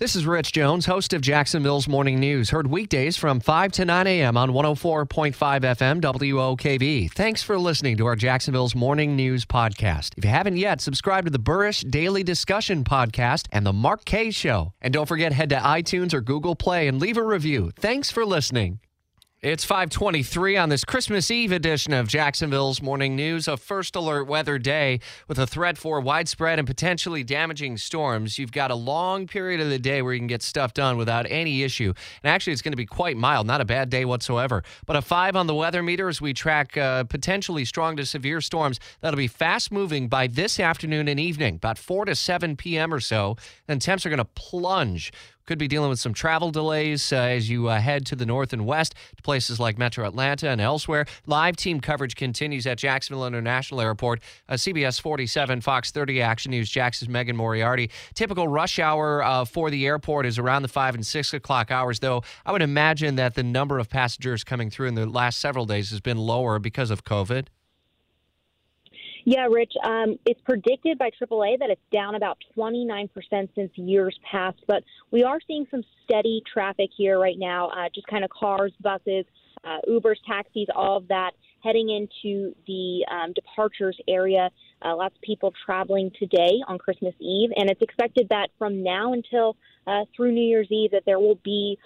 This is Rich Jones, host of Jacksonville's Morning News. Heard weekdays from 5 to 9 a.m. on 104.5 FM WOKV. Thanks for listening to our Jacksonville's Morning News podcast. If you haven't yet, subscribe to the Burrish Daily Discussion podcast and the Mark Kaye Show. And don't forget, head to iTunes or Google Play and leave a review. Thanks for listening. It's 523 on this Christmas Eve edition of Jacksonville's Morning News, a first alert weather day with a threat for widespread and potentially damaging storms. You've got a long period of the day where you can get stuff done without any issue. And actually, it's going to be quite mild, not a bad day whatsoever. But a five on the weather meter as we track uh, potentially strong to severe storms that'll be fast moving by this afternoon and evening, about 4 to 7 p.m. or so. And temps are going to plunge could be dealing with some travel delays uh, as you uh, head to the north and west to places like Metro Atlanta and elsewhere. Live team coverage continues at Jacksonville International Airport. Uh, CBS 47, Fox 30 Action News, Jax's Megan Moriarty. Typical rush hour uh, for the airport is around the 5 and 6 o'clock hours, though I would imagine that the number of passengers coming through in the last several days has been lower because of COVID. Yeah, Rich, um, it's predicted by AAA that it's down about 29% since years past, but we are seeing some steady traffic here right now, uh, just kind of cars, buses, uh, Ubers, taxis, all of that heading into the um, departures area. Uh, lots of people traveling today on Christmas Eve, and it's expected that from now until uh, through New Year's Eve that there will be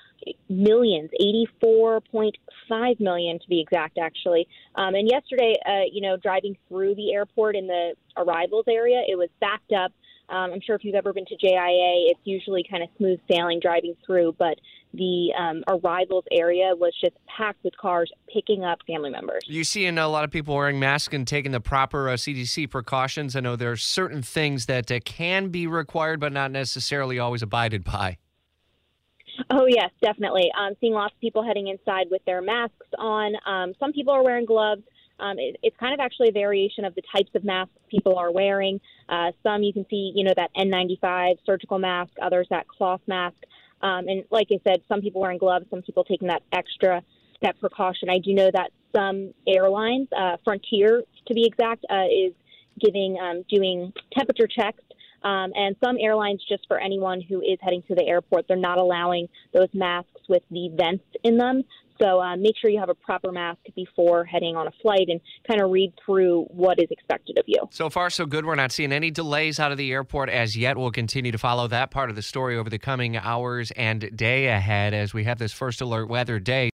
millions, 84.5 million to be exact, actually. Um, and yesterday, uh, you know, driving through the airport in the arrivals area, it was backed up. Um, I'm sure if you've ever been to JIA, it's usually kind of smooth sailing driving through, but the um, arrivals area was just packed with cars picking up family members. You seeing a lot of people wearing masks and taking the proper uh, CDC precautions. I know there are certain things that uh, can be required, but not necessarily always abided by. Oh yes, definitely. I'm seeing lots of people heading inside with their masks on. Um, some people are wearing gloves. Um, it, it's kind of actually a variation of the types of masks people are wearing. Uh, some you can see, you know, that N95 surgical mask, others that cloth mask. Um, and like I said, some people wearing gloves, some people taking that extra step precaution. I do know that some airlines, uh, Frontier to be exact, uh, is giving um, doing temperature checks um, and some airlines, just for anyone who is heading to the airport, they're not allowing those masks with the vents in them. So uh, make sure you have a proper mask before heading on a flight and kind of read through what is expected of you. So far, so good. We're not seeing any delays out of the airport as yet. We'll continue to follow that part of the story over the coming hours and day ahead as we have this first alert weather day.